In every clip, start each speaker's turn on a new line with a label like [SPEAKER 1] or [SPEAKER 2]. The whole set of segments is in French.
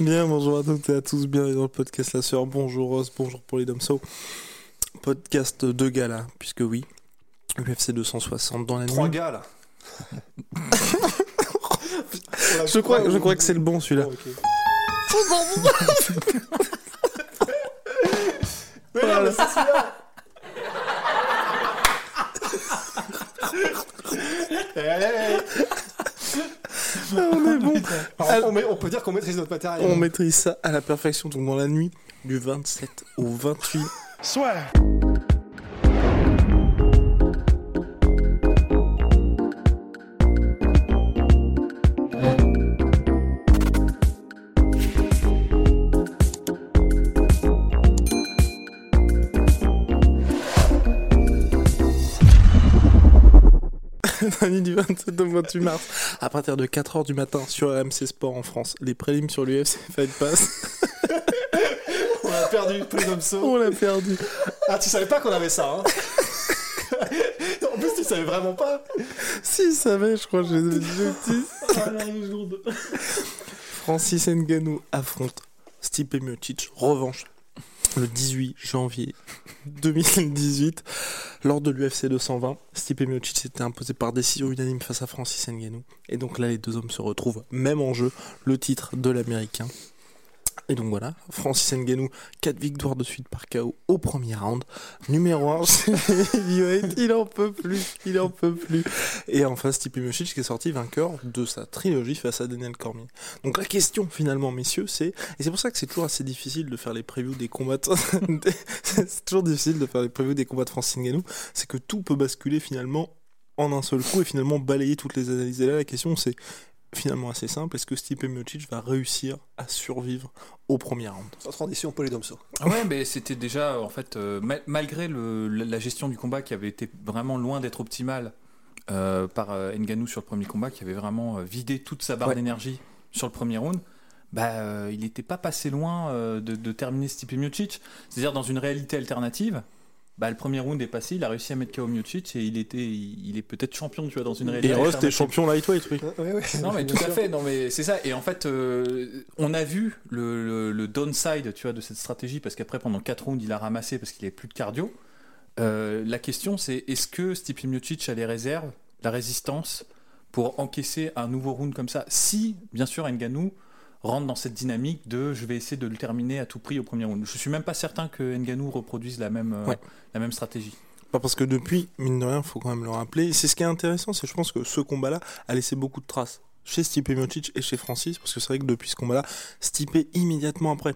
[SPEAKER 1] Bien, bonjour à toutes et à tous, bienvenue dans le podcast La Sœur. Bonjour Rose, bonjour pour les Domso. Podcast de gala, puisque oui, UFC 260 dans la
[SPEAKER 2] Trois
[SPEAKER 1] nuit.
[SPEAKER 2] gars là.
[SPEAKER 1] Je crois, je crois que c'est le bon celui-là.
[SPEAKER 2] C'est celui-là. Eh, eh, eh.
[SPEAKER 1] on est bon.
[SPEAKER 2] Alors, on, met- on peut dire qu'on maîtrise notre matériel.
[SPEAKER 1] On maîtrise ça à la perfection, donc dans la nuit du 27 au 28 la du 27 au 28 mars, à partir de 4h du matin sur RMC Sport en France, les prélims sur l'UFC Fight Pass,
[SPEAKER 2] On a perdu hommes
[SPEAKER 1] on l'a perdu.
[SPEAKER 2] Ah, tu savais pas qu'on avait ça, hein En plus, tu savais vraiment pas.
[SPEAKER 1] Si, ça savait, je crois, j'ai des objectifs. Francis Ngannou affronte Stipe Miocic, revanche, le 18 janvier 2018, lors de l'UFC 220. Stipe Miocic s'était imposé par décision unanime face à Francis Ngannou. Et donc là, les deux hommes se retrouvent, même en jeu, le titre de l'américain. Et donc voilà, Francis Ngannou, 4 victoires de suite par KO au premier round. Numéro 1 chez les heavyweights, il en peut plus, il en peut plus. Et en face, Stipe Miocic qui est sorti vainqueur de sa trilogie face à Daniel Cormier. Donc la question finalement, messieurs, c'est... Et c'est pour ça que c'est toujours assez difficile de faire les previews des combats... de- c'est toujours difficile de faire les previews des combats de Francis Ngannou, c'est que tout peut basculer finalement en un seul coup et finalement balayer toutes les analyses. Et là, la question c'est finalement assez simple. Est-ce que Stipe Miocic va réussir à survivre au premier round?
[SPEAKER 2] Sans transition, Paul et Domso.
[SPEAKER 3] Ah ouais, mais c'était déjà, en fait, euh, ma- malgré le- la gestion du combat qui avait été vraiment loin d'être optimale euh, par euh, Ngannou sur le premier combat, qui avait vraiment euh, vidé toute sa barre
[SPEAKER 1] Ouais.
[SPEAKER 3] d'énergie sur le premier round, bah, euh, il n'était pas passé loin euh, de, de terminer Stipe Miocic. C'est-à-dire, dans une réalité alternative, bah, le premier round est passé, il a réussi à mettre KO Miocic et il, était, il, est peut-être champion, tu vois, dans une
[SPEAKER 1] Et
[SPEAKER 3] réalité
[SPEAKER 1] Rose, t'es
[SPEAKER 3] alternative.
[SPEAKER 1] champion lightweight, oui.
[SPEAKER 2] Oui, oui.
[SPEAKER 3] Non mais tout à fait, non mais c'est ça. Et en fait, euh, on a vu le, le- le downside, tu vois, de cette stratégie parce qu'après pendant 4 rounds, il a ramassé parce qu'il avait plus de cardio. Euh, la question c'est est-ce que Stipe Miocic a les réserves, la résistance pour encaisser un nouveau round comme ça? Si, bien sûr, Ngannou rentre dans cette dynamique de je vais essayer de le terminer à tout prix au premier round. Je suis même pas certain que Ngannou reproduise la même, euh,
[SPEAKER 1] Ouais.
[SPEAKER 3] la même stratégie.
[SPEAKER 1] Pas parce que depuis, mine de rien, faut quand même le rappeler. C'est ce qui est intéressant, c'est je pense que ce combat-là a laissé beaucoup de traces chez Stipe Miocic et chez Francis, parce que c'est vrai que depuis ce combat-là, Stipe immédiatement après,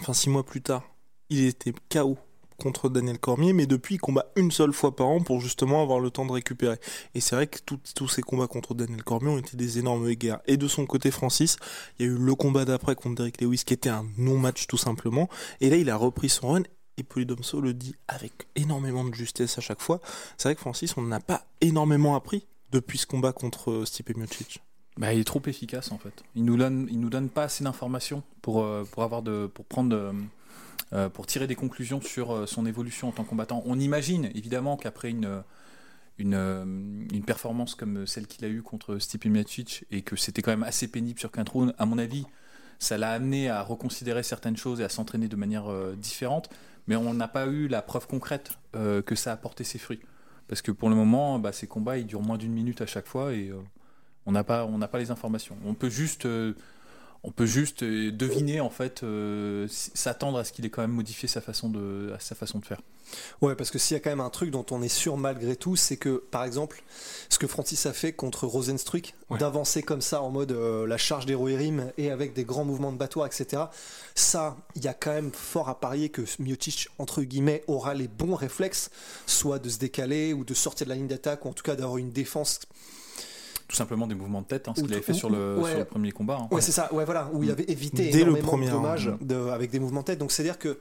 [SPEAKER 1] enfin six mois plus tard, il était KO contre Daniel Cormier, mais depuis il combat une seule fois par an pour justement avoir le temps de récupérer. Et c'est vrai que tous ces combats contre Daniel Cormier ont été des énormes guerres. Et de son côté, Francis, il y a eu le combat d'après contre Derek Lewis qui était un non-match tout simplement. Et là, il a repris son run. Et Polydomso le dit avec énormément de justesse à chaque fois. C'est vrai que Francis, on n'a pas énormément appris depuis ce combat contre Stipe Miocic.
[SPEAKER 3] Bah, il est trop efficace en fait. Il nous donne, il nous donne pas assez d'informations pour euh, pour avoir de pour prendre euh, euh, pour tirer des conclusions sur euh, son évolution en tant que combattant. On imagine évidemment qu'après une euh, une performance comme celle qu'il a eue contre Stipe Miocic et que c'était quand même assez pénible sur rounds, à mon avis, ça l'a amené à reconsidérer certaines choses et à s'entraîner de manière différente. Mais on n'a pas eu la preuve concrète que ça a porté ses fruits. Parce que pour le moment, bah, ces combats, ils durent moins d'une minute à chaque fois et on n'a pas, pas les informations. On peut juste, on peut juste euh, deviner en fait, euh, s'attendre à ce qu'il ait quand même modifié sa façon de, à sa façon de faire.
[SPEAKER 2] Ouais, parce que s'il y a quand même un truc dont on est sûr malgré tout, c'est que, par exemple, ce que Francis a fait contre Rosenstruck,
[SPEAKER 1] Ouais.
[SPEAKER 2] d'avancer comme ça en mode euh, la charge des Rohirrim et avec des grands mouvements de battoir, etc., ça, il y a quand même fort à parier que Miocic, entre guillemets, aura les bons réflexes, soit de se décaler ou de sortir de la ligne d'attaque, ou en tout cas d'avoir une défense
[SPEAKER 3] Tout simplement des mouvements de tête, hein, ce qu'il avait fait
[SPEAKER 2] ou-
[SPEAKER 3] sur le,
[SPEAKER 2] ouais.
[SPEAKER 3] sur le premier combat. hein.
[SPEAKER 2] Ouais, c'est ça. Ouais, voilà, où il avait évité
[SPEAKER 1] Dès le
[SPEAKER 2] énormément
[SPEAKER 1] premier
[SPEAKER 2] de dommages de- avec des mouvements de tête. Donc c'est à dire que,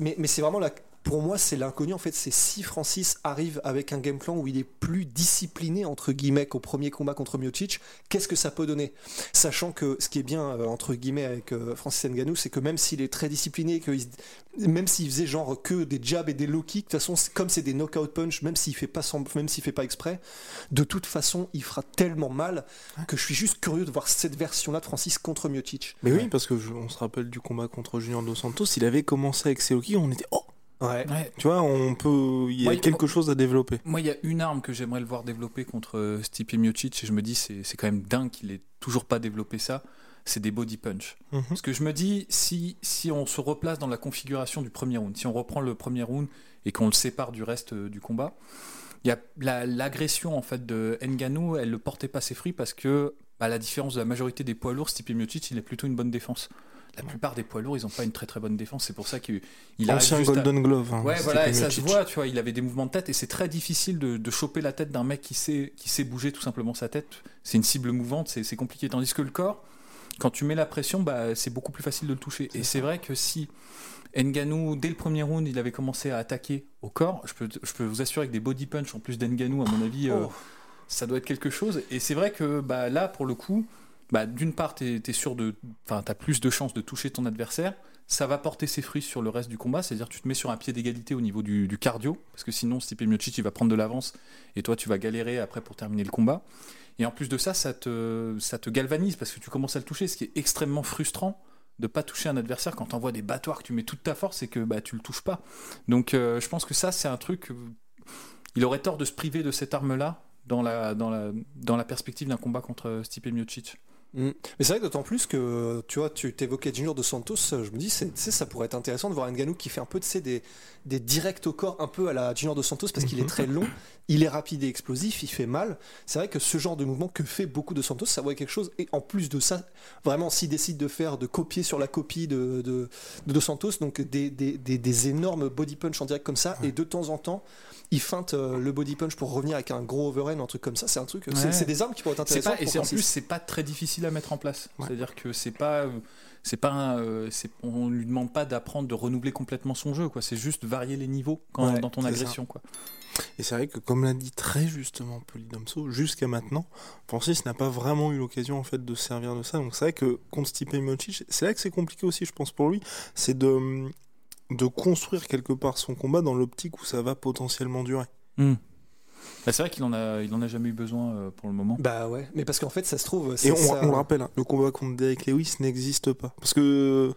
[SPEAKER 2] mais, mais c'est vraiment la, pour moi, c'est l'inconnu en fait. C'est si Francis arrive avec un game plan où il est plus discipliné entre guillemets qu'au premier combat contre Miocic, qu'est-ce que ça peut donner? Sachant que ce qui est bien euh, entre guillemets avec euh, Francis Ngannou, c'est que même s'il est très discipliné, que il- même s'il faisait genre que des jabs et des low kicks, de toute façon, comme c'est des knockout punch, même s'il fait pas sem- même s'il fait pas exprès, de toute façon, il fera tellement mal que je suis juste curieux de voir cette version-là de Francis contre Miocic.
[SPEAKER 1] Mais oui, parce que je- on se rappelle du combat contre Junior Dos Santos, il avait commencé avec ses low kicks, on était oh,
[SPEAKER 2] Ouais.
[SPEAKER 3] Ouais.
[SPEAKER 1] tu vois, on peut, il y a
[SPEAKER 3] Ouais,
[SPEAKER 1] quelque chose à développer.
[SPEAKER 3] Moi, il y a une arme que j'aimerais le voir développer contre euh, Stipe Miocic et je me dis c'est c'est quand même dingue qu'il ait toujours pas développé ça. C'est des body punch.
[SPEAKER 1] Mhm.
[SPEAKER 3] Parce que je me dis si si on se replace dans la configuration du premier round, si on reprend le premier round et qu'on le sépare du reste euh, du combat, il y a la- l'agression en fait de Ngannou, elle ne portait pas ses fruits parce que à la différence de la majorité des poids lourds, Stipe Miocic, il a plutôt une bonne défense. La plupart des poids lourds, ils n'ont pas une très très bonne défense. C'est pour ça qu'il il arrive
[SPEAKER 1] Ancien
[SPEAKER 3] à-
[SPEAKER 1] Golden Glove. hein,
[SPEAKER 3] Ouais, voilà, et ça se voit, tu vois, il avait des mouvements de tête et c'est très difficile de, de choper la tête d'un mec qui sait, qui sait bouger tout simplement sa tête. C'est une cible mouvante, c'est compliqué. Tandis que le corps, quand tu mets la pression, bah, c'est beaucoup plus facile de le toucher. Et c'est vrai que si Nganou, dès le premier round, il avait commencé à attaquer au corps, je peux, je peux vous assurer que des body punch en plus d'Nganou, à mon avis, euh,
[SPEAKER 2] Oh.
[SPEAKER 3] ça doit être quelque chose. Et c'est vrai que bah, là, pour le coup, bah, d'une part, tu sûr de. Enfin, as plus de chances de toucher ton adversaire. Ça va porter ses fruits sur le reste du combat, c'est-à-dire tu te mets sur un pied d'égalité au niveau du, cardio, parce que sinon Stipe Miocic il va prendre de l'avance et toi tu vas galérer après pour terminer le combat. Et en plus de ça, ça te, ça te galvanise parce que tu commences à le toucher, ce qui est extrêmement frustrant de pas toucher un adversaire quand t'envoies des battoirs que tu mets toute ta force et que bah, tu le touches pas. Donc euh, je pense que ça c'est un truc, euh, il aurait tort de se priver de cette arme-là dans la, dans, la, dans la perspective d'un combat contre Stipe Miocic.
[SPEAKER 2] Mm. Mais c'est vrai que d'autant plus que tu vois, tu t'évoquais Junior de Santos, je me dis, c'est, ça pourrait être intéressant de voir Ngannou qui fait un peu sais, des, des directs au corps, un peu à la Junior de Santos, parce qu'il est très long, il est rapide et explosif, il fait mal. C'est vrai que ce genre de mouvement que fait beaucoup de Santos, ça voit quelque chose. Et en plus de ça, vraiment, s'il décide de faire, de copier sur la copie de, de, de Santos, donc des, des, des, énormes body punch en direct comme ça, et de temps en temps, il feinte euh, le body punch pour revenir avec un gros overhand, un truc comme ça. C'est un truc, c'est,
[SPEAKER 3] Ouais.
[SPEAKER 2] c'est des armes qui pourraient être intéressantes.
[SPEAKER 3] pas, et en plus c'est pas très difficile à mettre en place.
[SPEAKER 1] Ouais.
[SPEAKER 3] C'est-à-dire que c'est pas c'est pas euh, c'est- on lui demande pas d'apprendre de renouveler complètement son jeu quoi. C'est juste varier les niveaux quand,
[SPEAKER 2] Ouais,
[SPEAKER 3] dans ton agression quoi.
[SPEAKER 1] Et c'est vrai que, comme l'a dit très justement Polydomso, jusqu'à maintenant, Francis n'a pas vraiment eu l'occasion en fait de se servir de ça. Donc c'est vrai que contre Stipe Miocic, c'est là que c'est compliqué aussi, je pense pour lui, c'est de de construire quelque part son combat dans l'optique où ça va potentiellement durer.
[SPEAKER 3] Bah, c'est vrai qu'il en a il en a jamais eu besoin euh, pour le moment.
[SPEAKER 2] Bah ouais, mais parce qu'en fait, ça se trouve.
[SPEAKER 1] Et on,
[SPEAKER 2] ça-
[SPEAKER 1] on le rappelle, hein, le combat contre Derek Lewis n'existe pas. Parce que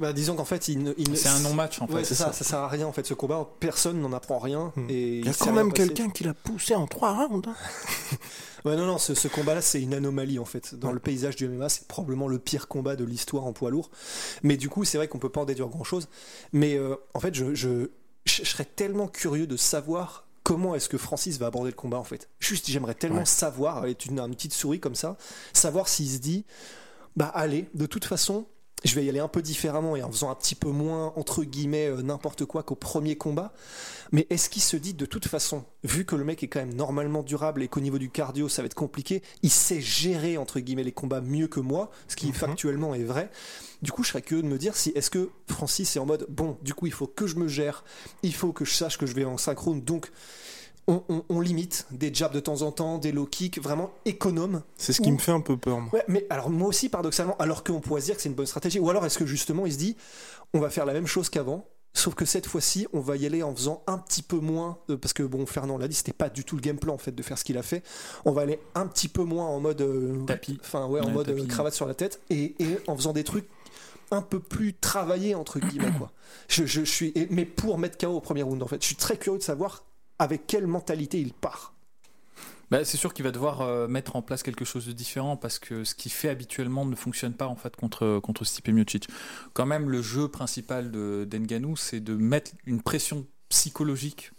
[SPEAKER 2] Bah, disons qu'en fait, il ne- il ne-
[SPEAKER 3] C'est un non-match en fait.
[SPEAKER 2] Ouais, c'est ça, ça sert à rien en fait ce combat. Personne n'en apprend rien.
[SPEAKER 1] Hmm.
[SPEAKER 2] Et
[SPEAKER 1] il y a quand même quelqu'un qui l'a poussé en trois rounds. hein.
[SPEAKER 2] Ouais, non, non, ce, ce combat-là, c'est une anomalie en fait. Dans
[SPEAKER 1] Ouais.
[SPEAKER 2] le paysage du MMA, c'est probablement le pire combat de l'histoire en poids lourd. Mais du coup, c'est vrai qu'on peut pas en déduire grand-chose. Mais euh, en fait, je, je, je serais tellement curieux de savoir comment est-ce que Francis va aborder le combat en fait? Juste, j'aimerais tellement
[SPEAKER 1] Ouais.
[SPEAKER 2] savoir, avec une, une petite souris comme ça, savoir s'il se dit, bah allez, de toute façon, je vais y aller un peu différemment et en faisant un petit peu moins, entre guillemets, euh, n'importe quoi qu'au premier combat. Mais est-ce qu'il se dit, de toute façon, vu que le mec est quand même normalement durable et qu'au niveau du cardio, ça va être compliqué, il sait gérer, entre guillemets, les combats mieux que moi, ce qui
[SPEAKER 1] Mhm.
[SPEAKER 2] factuellement est vrai. Du coup, je serais curieux de me dire si est-ce que Francis est en mode, bon, du coup, il faut que je me gère, il faut que je sache que je vais en synchrone, donc on, on- on limite des jabs de temps en temps, des low kicks, vraiment économes.
[SPEAKER 1] C'est ce qui
[SPEAKER 2] Ou-
[SPEAKER 1] me fait un peu peur. moi.
[SPEAKER 2] Ouais, mais alors moi aussi, paradoxalement, alors qu'on pourrait se dire que c'est une bonne stratégie, ou alors est-ce que justement il se dit, on va faire la même chose qu'avant, sauf que cette fois-ci, on va y aller en faisant un petit peu moins, euh, parce que bon, Fernand l'a dit, c'était pas du tout le game plan en fait de faire ce qu'il a fait. On va aller un petit peu moins en mode euh,
[SPEAKER 3] Tapis.
[SPEAKER 2] enfin ouais, en
[SPEAKER 3] Ouais,
[SPEAKER 2] mode
[SPEAKER 3] tapis.
[SPEAKER 2] euh, cravate sur la tête, et, et en faisant des trucs un peu plus travaillés entre guillemets quoi. Je, je, je suis, mais pour mettre KO au premier round en fait, je suis très curieux de savoir avec quelle mentalité il part.
[SPEAKER 3] Bah, c'est sûr qu'il va devoir euh, mettre en place quelque chose de différent parce que ce qu'il fait habituellement ne fonctionne pas en fait contre contre Stipe Miocic. Quand même, le jeu principal de d'Ngannou, c'est de mettre une pression psychologique,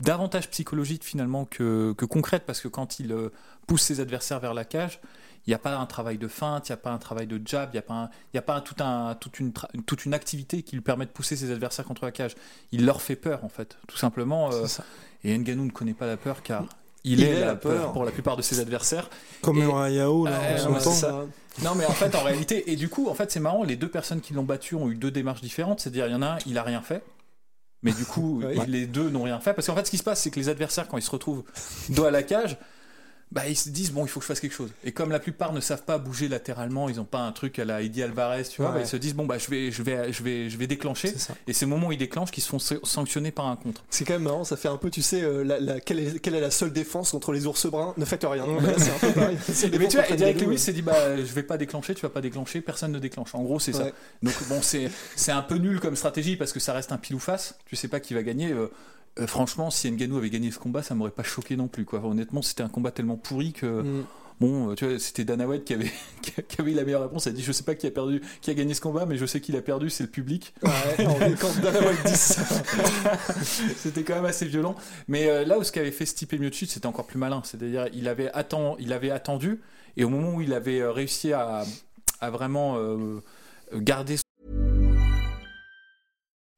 [SPEAKER 3] davantage psychologique finalement que, que concrète, parce que quand il euh, pousse ses adversaires vers la cage, il n'y a pas un travail de feinte, il n'y a pas un travail de jab, il n'y a pas, un- y a pas un- tout un, toute, une tra- toute une activité qui lui permet de pousser ses adversaires contre la cage. Il leur fait peur en fait, tout simplement. euh, et Ngannou ne connaît pas la peur car il, est, la peur pour la plupart de ses adversaires.
[SPEAKER 1] Comme
[SPEAKER 3] Et-
[SPEAKER 1] Uriah Yao, là,
[SPEAKER 2] c'est ça.
[SPEAKER 3] Non, mais en fait, en réalité, et du coup, en fait, c'est marrant, les deux personnes qui l'ont battu ont eu deux démarches différentes. C'est-à-dire, il y en a un, il a rien fait. Mais du coup, les deux n'ont rien fait. Parce qu'en fait, ce qui se passe, c'est que les adversaires, quand ils se retrouvent dos à la cage, bah, ils se disent, bon, il faut que je fasse quelque chose. Et comme la plupart ne savent pas bouger latéralement, ils n'ont pas un truc à la Eddie Alvarez, tu vois,
[SPEAKER 2] Ouais.
[SPEAKER 3] bah, ils se disent, bon, bah, je vais, je vais, je vais, je vais déclencher. Et c'est au moment où ils déclenchent qu'ils se font sa- sanctionner par un contre.
[SPEAKER 2] C'est quand même marrant, ça fait un peu, tu sais, euh, la, la- quelle, est, quelle est la seule défense contre les ours bruns? Ne faites rien. C'est un peu pareil.
[SPEAKER 3] Mais tu vois,
[SPEAKER 2] Ngannou,
[SPEAKER 3] Lewis s'est dit bah je vais pas déclencher, tu vas pas déclencher, personne ne déclenche. En gros c'est ça. Donc bon c'est c'est un peu nul comme stratégie parce que ça reste un pile ou face. Tu sais pas qui va gagner. Euh, euh, franchement, si Ngannou avait gagné ce combat, ça m'aurait pas choqué non plus quoi. Honnêtement, c'était un combat tellement pourri que
[SPEAKER 2] Mm.
[SPEAKER 3] bon, euh, tu vois, c'était Dana White qui avait qui avait la meilleure réponse. Elle a dit je sais pas qui a perdu, qui a gagné ce combat, mais je sais qui l'a perdu, c'est le public.
[SPEAKER 2] Ouais, quand Dana White dit ça.
[SPEAKER 3] C'était quand même assez violent. Mais euh, là où ce qu'avait fait Stipe Miocic, c'était encore plus malin. C'est-à-dire, il avait, il avait attendu, et au moment où il avait réussi à, à vraiment euh, garder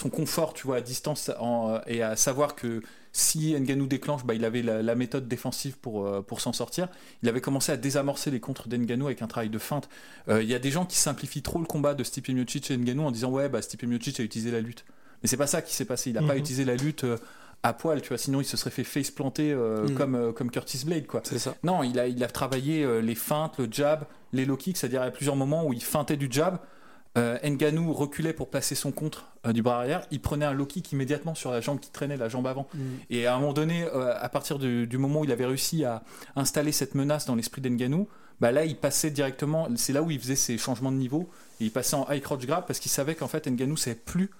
[SPEAKER 3] Son confort, tu vois, à distance en- euh, et à savoir que si Ngannou déclenche, bah, il avait la, la méthode défensive pour, euh, pour s'en sortir. Il avait commencé à désamorcer les contres d'Ngannou avec un travail de feinte. Euh, Il y a des gens qui simplifient trop le combat de Stipe Miocic et Ngannou en disant ouais, bah, Stipe Miocic a utilisé la lutte. Mais c'est pas ça qui s'est passé. Il n'a pas
[SPEAKER 1] Mhm.
[SPEAKER 3] utilisé la lutte euh, à poil, tu vois. Sinon, il se serait fait face planter
[SPEAKER 1] Mhm.
[SPEAKER 3] comme, comme Curtis Blade, quoi.
[SPEAKER 1] C'est ça.
[SPEAKER 3] Non, il a, il a travaillé les feintes, le jab, les low kicks, c'est-à-dire à plusieurs moments où il feintait du jab. Euh, reculait pour placer son contre euh, du bras arrière. Il prenait un low kick immédiatement sur la jambe qui traînait, la jambe avant. Et à un moment donné, euh, à partir du, du moment où il avait réussi à installer cette menace dans l'esprit d'Ngannou, bah là, il passait directement. C'est là où il faisait ses changements de niveau. Et il passait en high crouch grab parce qu'il savait qu'en fait, Ngannou savait plus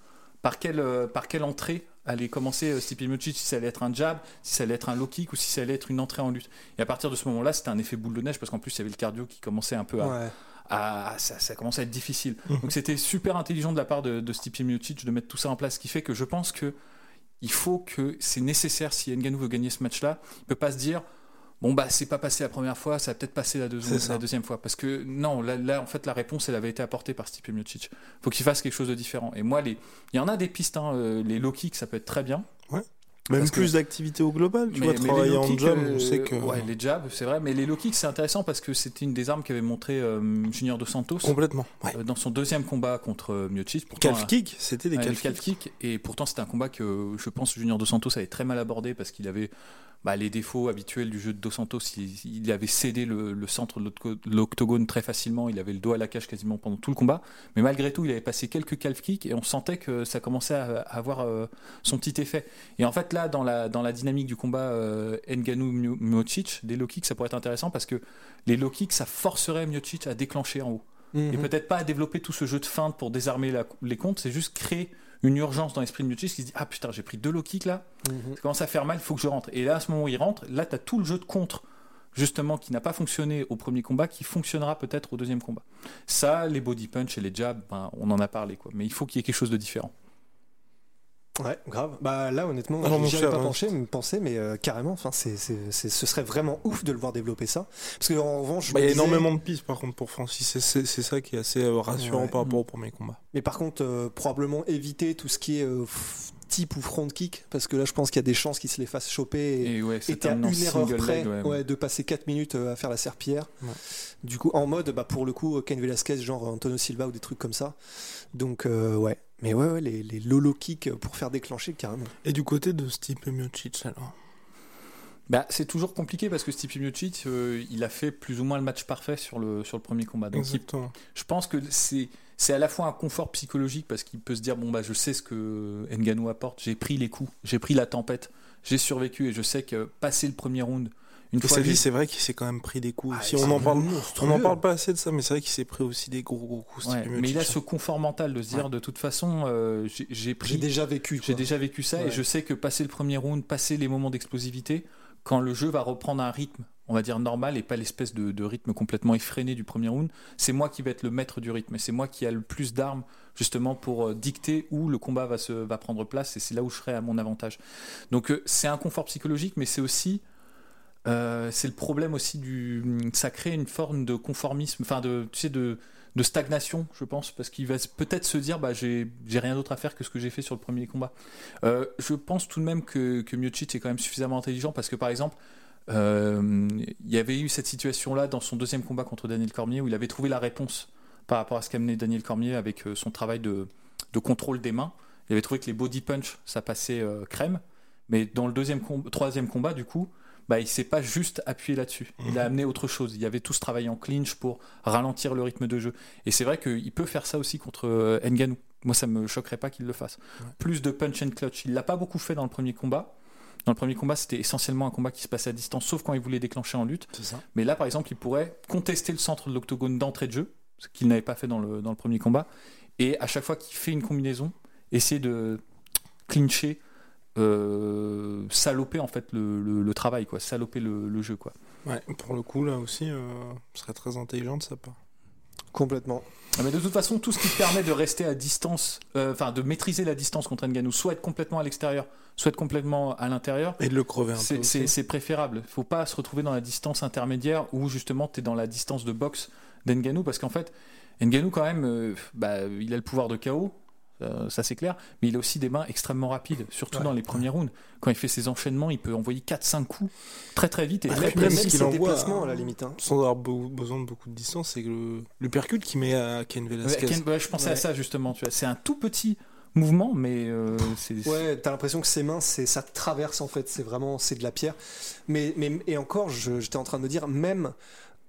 [SPEAKER 3] par quelle, euh, par quelle entrée allait commencer Stipe Miocic, si ça allait être un jab, si ça allait être un low kick ou si ça allait être une entrée en lutte. Et à partir de ce moment-là, c'était un effet boule de neige parce qu'en plus, il y avait le cardio qui commençait un peu à,
[SPEAKER 2] Ouais.
[SPEAKER 3] À- ça, ça commençait à être difficile. Donc c'était super intelligent de la part de, de Stipe Miocic de mettre tout ça en place, ce qui fait que je pense que il faut que c'est nécessaire si Ngannou veut gagner ce match-là, il peut pas se dire bon bah c'est pas passé la première fois, ça va peut-être passer la, deuxième- la fois parce que non là, là, en fait la réponse elle avait été apportée par Stipe Miocic. Faut qu'il fasse quelque chose de différent. Et moi les il y en a des pistes hein, euh, les low kicks ça peut être très bien.
[SPEAKER 1] Même
[SPEAKER 3] Parce que-
[SPEAKER 1] plus d'activité au global, tu
[SPEAKER 3] Mais-
[SPEAKER 1] vois,
[SPEAKER 3] mais
[SPEAKER 1] travailler en jab,
[SPEAKER 3] euh,
[SPEAKER 1] on sait que...
[SPEAKER 3] ouais, les jabs c'est vrai mais les low kicks c'est intéressant parce que c'était une des armes qu'avait montré euh, Junior Dos Santos
[SPEAKER 1] Complètement. Ouais.
[SPEAKER 3] euh, dans son deuxième combat contre euh, Miocic. Pourtant,
[SPEAKER 1] Calf kick, c'était des calf
[SPEAKER 3] calf
[SPEAKER 1] kicks.
[SPEAKER 3] kicks. Et pourtant, c'était un combat que je pense Junior Dos Santos avait très mal abordé parce qu'il avait bah, les défauts habituels du jeu de Dos Santos. Il, il avait cédé le, le centre de l'octo- de l'octogone très facilement. Il avait le dos à la cage quasiment pendant tout le combat. Mais malgré tout, il avait passé quelques calf kicks et on sentait que ça commençait à, à avoir euh, son petit effet. Et en fait, là, dans la, dans la dynamique du combat euh, Ngannou Miocic, des low kicks, ça pourrait être intéressant parce que les low kicks, ça forcerait Miocic à déclencher en haut et
[SPEAKER 2] Mhm.
[SPEAKER 3] peut-être pas à développer tout ce jeu de feinte pour désarmer la- les comptes, c'est juste créer une urgence dans l'esprit de Miocic qui se dit ah putain j'ai pris deux low kicks là,
[SPEAKER 2] Mhm.
[SPEAKER 3] ça commence à faire mal, il faut que je rentre. Et là à ce moment où il rentre, là tu as tout le jeu de contre justement qui n'a pas fonctionné au premier combat qui fonctionnera peut-être au deuxième combat. Ça les body punch et les jabs, ben, on en a parlé quoi, mais il faut qu'il y ait quelque chose de différent.
[SPEAKER 2] Ouais, grave. Bah là, honnêtement,
[SPEAKER 1] mon
[SPEAKER 2] j'y avais pas
[SPEAKER 1] hein.
[SPEAKER 2] penché, me penser, mais euh, carrément. Enfin, c'est, c'est- c'est- ce serait vraiment ouf de le voir développer ça. Parce que en revanche,
[SPEAKER 1] Bah, Il y a
[SPEAKER 2] disais-
[SPEAKER 1] énormément de pistes par contre pour Francis, c'est- c'est c'est ça qui est assez euh, rassurant
[SPEAKER 2] Ouais.
[SPEAKER 1] par rapport au premier combat.
[SPEAKER 2] Mais par contre, euh, probablement éviter tout ce qui est euh, type ou front kick, parce que là, je pense qu'il y a des chances qu'il se les fasse choper. Et,
[SPEAKER 3] Et ouais,
[SPEAKER 2] et
[SPEAKER 3] c'est
[SPEAKER 2] t'es à
[SPEAKER 3] un
[SPEAKER 2] une erreur près
[SPEAKER 3] leg, ouais.
[SPEAKER 2] ouais, de passer 4 minutes à faire la serpillière.
[SPEAKER 1] Ouais.
[SPEAKER 2] Du coup, en mode, bah, pour le coup, Ken Velasquez, genre Antonio Silva ou des trucs comme ça. Donc, euh, ouais. Mais ouais, ouais, les, les lolo kicks pour faire déclencher carrément.
[SPEAKER 1] Et du côté de Stipe Miocic alors?
[SPEAKER 3] Bah, c'est toujours compliqué parce que Stipe Miocic, euh, il a fait plus ou moins le match parfait sur le, sur le premier combat. Donc il je pense que c'est c'est à la fois un confort psychologique parce qu'il peut se dire bon bah je sais ce que Ngannou apporte, j'ai pris les coups, j'ai pris la tempête, j'ai survécu et je sais que passer le premier round, une
[SPEAKER 1] Et
[SPEAKER 3] fois
[SPEAKER 1] dit,
[SPEAKER 3] j'ai-
[SPEAKER 1] c'est vrai qu'il s'est quand même pris des coups.
[SPEAKER 2] Ah,
[SPEAKER 1] si on en parle, on n'en parle pas assez de ça, mais c'est vrai qu'il s'est pris aussi des gros gros coups.
[SPEAKER 3] Ouais, mais il a ce confort mental de se dire de toute façon euh, j'ai- j'ai pris
[SPEAKER 2] J'ai déjà vécu.
[SPEAKER 3] J'ai déjà vécu ça et je sais que passer le premier round, passer les moments d'explosivité, quand le jeu va reprendre un rythme, on va dire normal et pas l'espèce de, de rythme complètement effréné du premier round, c'est moi qui vais être le maître du rythme et c'est moi qui a le plus d'armes justement pour euh, dicter où le combat va, se, va prendre place et c'est là où je serai à mon avantage. Donc euh, c'est un confort psychologique mais c'est aussi euh, c'est le problème aussi du ça crée une forme de conformisme enfin de tu sais de de stagnation, je pense, parce qu'il va peut-être se dire bah j'ai rien d'autre à faire que ce que j'ai fait sur le premier combat. Euh, je pense tout de même que, que Miocic est quand même suffisamment intelligent parce que par exemple, euh, il y avait eu cette situation-là dans son deuxième combat contre Daniel Cormier où il avait trouvé la réponse par rapport à ce qu'amenait Daniel Cormier avec son travail de, de contrôle des mains. Il avait trouvé que les body punch ça passait crème, mais dans le deuxième troisième combat du coup. Bah, il s'est pas juste appuyé là-dessus. Il a amené autre chose. Il y avait tout ce travail en clinch pour ralentir le rythme de jeu. Et c'est vrai qu'il peut faire ça aussi contre euh, Ngannou. Moi, ça me choquerait pas qu'il le fasse. Plus de punch and clutch. Il l'a pas beaucoup fait dans le premier combat. Dans le premier combat, c'était essentiellement un combat qui se passait à distance, sauf quand il voulait déclencher en lutte.
[SPEAKER 1] Ça.
[SPEAKER 3] Mais là, par exemple, il pourrait contester le centre de l'octogone d'entrée de jeu, ce qu'il n'avait pas fait dans le, dans le premier combat. Et à chaque fois qu'il fait une combinaison, essayer de clincher, euh, saloper en fait le, le- le travail, quoi, saloper le, le jeu, quoi.
[SPEAKER 1] Ouais, pour le coup, là aussi, euh, ce serait très intelligent de sa part.
[SPEAKER 2] Complètement.
[SPEAKER 3] Ah, Mais de toute façon, tout ce qui te permet de rester à distance, euh, enfin de maîtriser la distance contre Ngannou, soit être complètement à l'extérieur, soit être complètement à l'intérieur,
[SPEAKER 1] Et de le crever un peu.
[SPEAKER 3] c'est- préférable. Il faut pas se retrouver dans la distance intermédiaire où justement tu es dans la distance de boxe d'Ngannou parce qu'en fait, Ngannou quand même, euh, bah, il a le pouvoir de KO. Euh, ça c'est clair, mais il a aussi des mains extrêmement rapides, surtout
[SPEAKER 2] Ouais.
[SPEAKER 3] dans les premiers rounds. Quand il fait ses enchaînements, il peut envoyer 4-5 coups très très vite et très
[SPEAKER 1] même
[SPEAKER 2] ses
[SPEAKER 1] envoie,
[SPEAKER 2] déplacements, à la limite. hein.
[SPEAKER 1] Sans avoir be- besoin de beaucoup de distance, c'est que le, le percute qu'il met à Ken
[SPEAKER 3] Ouais,
[SPEAKER 1] Velasquez.
[SPEAKER 3] Ken- ouais, je pensais à ça justement. Tu vois, c'est un tout petit mouvement, mais euh, c'est
[SPEAKER 2] Ouais, t'as l'impression que ses mains, c'est ça traverse en fait. C'est vraiment, c'est de la pierre. Mais, mais et encore, j'étais en train de me dire, même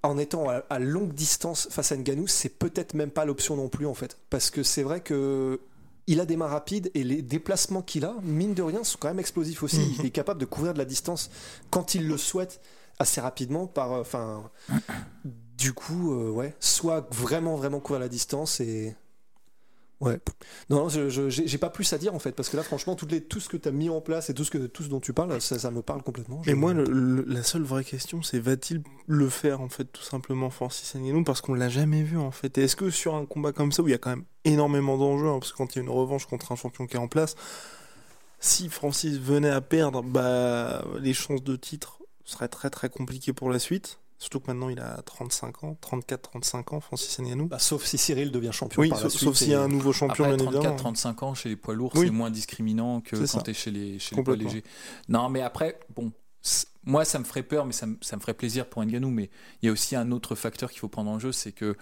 [SPEAKER 2] en étant à, à longue distance face à Ngannou, c'est peut-être même pas l'option non plus en fait, parce que c'est vrai que il a des mains rapides et les déplacements qu'il a, mine de rien, sont quand même explosifs aussi.
[SPEAKER 1] Mhm.
[SPEAKER 2] Il est capable de couvrir de la distance quand il le souhaite assez rapidement par, euh, du coup, euh, ouais, soit vraiment vraiment couvrir la distance et Ouais. Non, non, je- j'ai pas plus à dire en fait, parce que là, franchement, toutes les, tout ce que tu as mis en place et tout ce, que, tout ce dont tu parles, ça, ça me parle complètement.
[SPEAKER 1] Mais moi, le- le- la seule vraie question, c'est va-t-il le faire en fait, tout simplement, Francis Ngannou, parce qu'on l'a jamais vu en fait. Et est-ce que sur un combat comme ça où il y a quand même énormément d'enjeux, hein, parce que quand il y a une revanche contre un champion qui est en place, si Francis venait à perdre, bah les chances de titre seraient très très compliquées pour la suite. Surtout que maintenant il a 35 ans, 34-35 ans, Francis Ngannou.
[SPEAKER 2] Bah, sauf si Cyril devient champion
[SPEAKER 1] Oui,
[SPEAKER 2] par
[SPEAKER 1] sauf, sauf s'il y a un nouveau champion,
[SPEAKER 3] Après,
[SPEAKER 1] bien évidemment.
[SPEAKER 3] 34-35 ans chez les poids lourds,
[SPEAKER 1] Oui.
[SPEAKER 3] c'est moins discriminant que quand tu es chez les, chez les poids légers. Non, mais après, bon, moi, ça me ferait peur, mais ça me, ça me ferait plaisir pour Nganou. Mais il y a aussi un autre facteur qu'il faut prendre en jeu, c'est que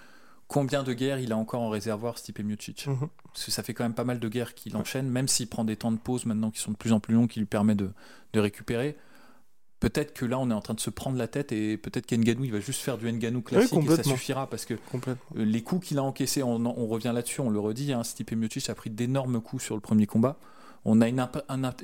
[SPEAKER 3] combien de guerres il a encore en réservoir, Stipe Miocic?
[SPEAKER 1] Mhm.
[SPEAKER 3] Parce que ça fait quand même pas mal de guerres qu'il enchaîne, même s'il prend des temps de pause maintenant qui sont de plus en plus longs, qui lui permettent de, de récupérer. Peut-être que là, on est en train de se prendre la tête et peut-être qu'Nganou, il va juste faire du Nganou classique et ça suffira parce que euh, les coups qu'il a encaissés, on, on revient là-dessus, on le redit, hein, Stipe Miocic a pris d'énormes coups sur le premier combat. On a une,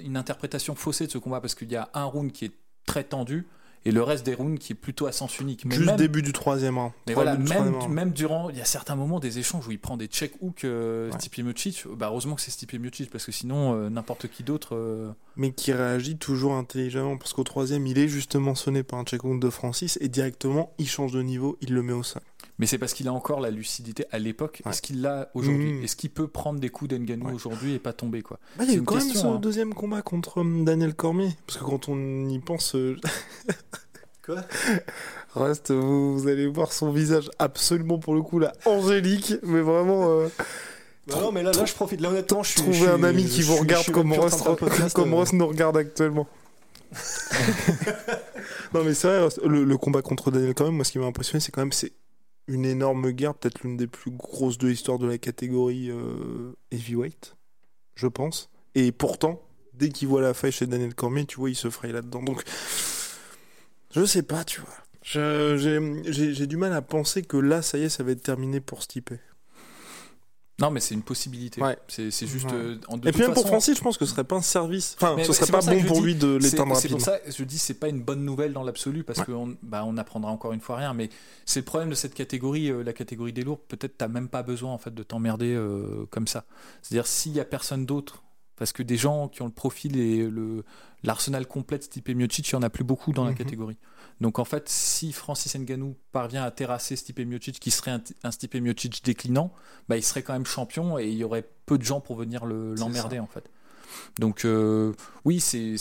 [SPEAKER 3] une interprétation faussée de ce combat parce qu'il y a un round qui est très tendu et le reste des rounds qui est plutôt à sens unique. Mais
[SPEAKER 1] Juste
[SPEAKER 3] même,
[SPEAKER 1] début du troisième round.
[SPEAKER 3] mais voilà, même, durant, il y a certains moments des échanges où il prend des check hooks euh,
[SPEAKER 1] Ouais.
[SPEAKER 3] Stipe Miocic. Bah, heureusement que c'est Stipe Miocic parce que sinon euh, n'importe qui d'autre. euh,
[SPEAKER 1] mais qui réagit toujours intelligemment parce qu'au troisième il est justement sonné par un check-out de Francis et directement il change de niveau, il le met au sol.
[SPEAKER 3] Mais c'est parce qu'il a encore la lucidité à l'époque.
[SPEAKER 1] Ouais.
[SPEAKER 3] Est-ce qu'il l'a aujourd'hui
[SPEAKER 1] Mhm.
[SPEAKER 3] Est-ce qu'il peut prendre des coups d'Nganou
[SPEAKER 1] Ouais.
[SPEAKER 3] aujourd'hui et pas tomber quoi?
[SPEAKER 1] Bah, il y
[SPEAKER 3] C'est
[SPEAKER 1] a eu
[SPEAKER 3] une
[SPEAKER 1] quand même ce
[SPEAKER 3] hein.
[SPEAKER 1] deuxième combat contre hum, Daniel Cormier parce que quand on y pense, euh,
[SPEAKER 2] Quoi
[SPEAKER 1] reste vous, vous allez voir son visage absolument pour le coup là angélique, mais vraiment euh,
[SPEAKER 2] Bah non, mais là, là, je profite. Là, honnêtement, je suis.
[SPEAKER 1] trouver un ami qui vous regarde comme comme
[SPEAKER 2] euh,
[SPEAKER 1] nous regarde actuellement. non mais c'est vrai, le, le combat contre Daniel quand même, moi ce qui m'a impressionné c'est quand même c'est une énorme guerre, peut-être l'une des plus grosses de l'histoire de la catégorie euh, heavyweight, je pense. Et pourtant, dès qu'il voit la faille chez Daniel Cormier, tu vois, il se fraye là-dedans. Donc, je sais pas, tu vois. J'ai j'ai- j'ai du mal à penser que là, ça y est, ça va être terminé pour Stipe.
[SPEAKER 3] Non, mais c'est une possibilité.
[SPEAKER 1] Ouais.
[SPEAKER 3] C'est c'est juste.
[SPEAKER 1] Ouais.
[SPEAKER 3] euh, en- de
[SPEAKER 1] Et puis même pour Francis, je pense que ce serait pas un service. Enfin,
[SPEAKER 3] Mais
[SPEAKER 1] ce serait pas bon pour
[SPEAKER 3] dis-
[SPEAKER 1] lui de l'éteindre
[SPEAKER 3] c'est pour
[SPEAKER 1] rapidement.
[SPEAKER 3] ça que je dis c'est pas une bonne nouvelle dans l'absolu parce
[SPEAKER 1] Ouais.
[SPEAKER 3] qu'on bah, on apprendra encore une fois rien. Mais c'est le problème de cette catégorie, euh, la catégorie des lourds. Peut-être t'as même pas besoin en fait de t'emmerder euh, comme ça. C'est-à-dire s'il y a personne d'autre, parce que des gens qui ont le profil et le l'arsenal complet de Stipe Miocic, il y en a plus beaucoup dans la
[SPEAKER 1] Mhm.
[SPEAKER 3] catégorie. Donc en fait, si Francis Ngannou parvient à terrasser Stipe Miocic, qui serait un, un Stipe Miocic déclinant, bah, il serait quand même champion et il y aurait peu de gens pour venir le- l'emmerder en fait. Donc euh, oui, c'est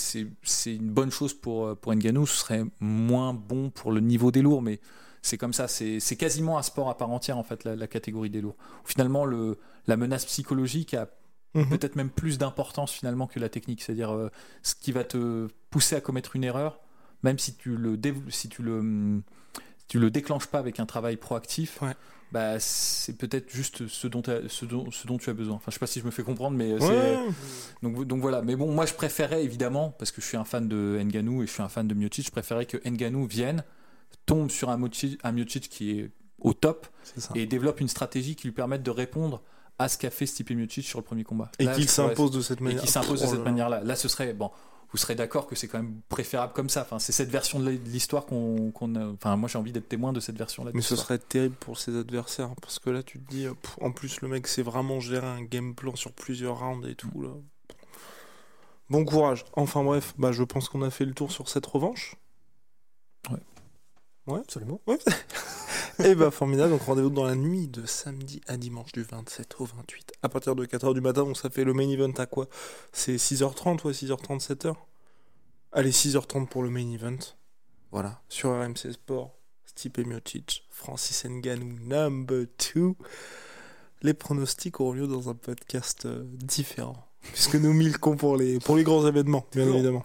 [SPEAKER 3] une bonne chose pour, euh, pour Ngannou, ce serait moins bon pour le niveau des lourds, mais c'est comme ça, c'est c'est quasiment un sport à part entière en fait, la, la catégorie des lourds. Finalement, le, la menace psychologique a
[SPEAKER 1] Mhm.
[SPEAKER 3] peut-être même plus d'importance finalement que la technique, c'est-à-dire euh, ce qui va te pousser à commettre une erreur, même si tu le, si tu le, si tu le déclenches pas avec un travail proactif.
[SPEAKER 1] Ouais.
[SPEAKER 3] Bah, c'est peut-être juste ce dont, ce, dont, ce dont tu as besoin. Enfin, je sais pas si je me fais comprendre, mais euh,
[SPEAKER 1] Ouais.
[SPEAKER 3] donc, donc voilà, mais bon, moi je préférais évidemment, parce que je suis un fan de Nganou et je suis un fan de Miocic, je préférais que Nganou vienne, tombe sur un Miocic, un Miocic qui est au top et développe une stratégie qui lui permette de répondre à ce qu'a fait Stipe Miocic sur le premier combat.
[SPEAKER 1] Et qu'il s'impose de cette
[SPEAKER 3] et
[SPEAKER 1] manière.
[SPEAKER 3] qui s'impose de
[SPEAKER 1] Oh
[SPEAKER 3] cette
[SPEAKER 1] là là.
[SPEAKER 3] manière-là. Là, ce serait bon. Vous serez d'accord que c'est quand même préférable comme ça. Enfin, c'est cette version de l'histoire qu'on, a. Enfin, moi, j'ai envie d'être témoin de cette version-là.
[SPEAKER 1] Mais ce serait terrible pour ses adversaires hein, parce que là tu te dis euh, pff, en plus le mec sait vraiment gérer un game plan sur plusieurs rounds et tout là. Bon courage. Enfin bref, bah je pense qu'on a fait le tour sur cette revanche.
[SPEAKER 2] Absolument.
[SPEAKER 1] Et bah formidable, donc rendez-vous dans la nuit de samedi à dimanche du 27 au 28 à partir de 4h du matin, donc ça fait le main event à quoi? C'est 6h30 ouais, 6h30 7h. Allez, 6h30 pour le main event. Voilà, sur RMC Sport, Stipe Miocic, Francis Ngannou number 2. Les pronostics auront lieu dans un podcast euh, différent puisque nous milquons pour les pour les grands événements, bien évidemment.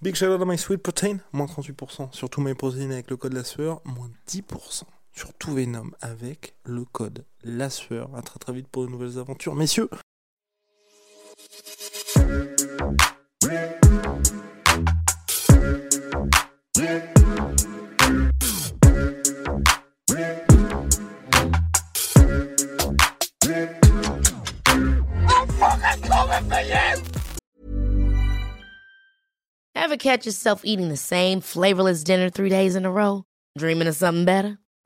[SPEAKER 1] Big shout out à My Sweet Protein, moins 38% sur tous mes protéines avec le code la sueur, moins 10% sur tout Venom avec le code la sueur. À très très vite pour de nouvelles aventures, messieurs.
[SPEAKER 4] Ever catch yourself eating the same flavorless dinner three days in a row? Dreaming of something better?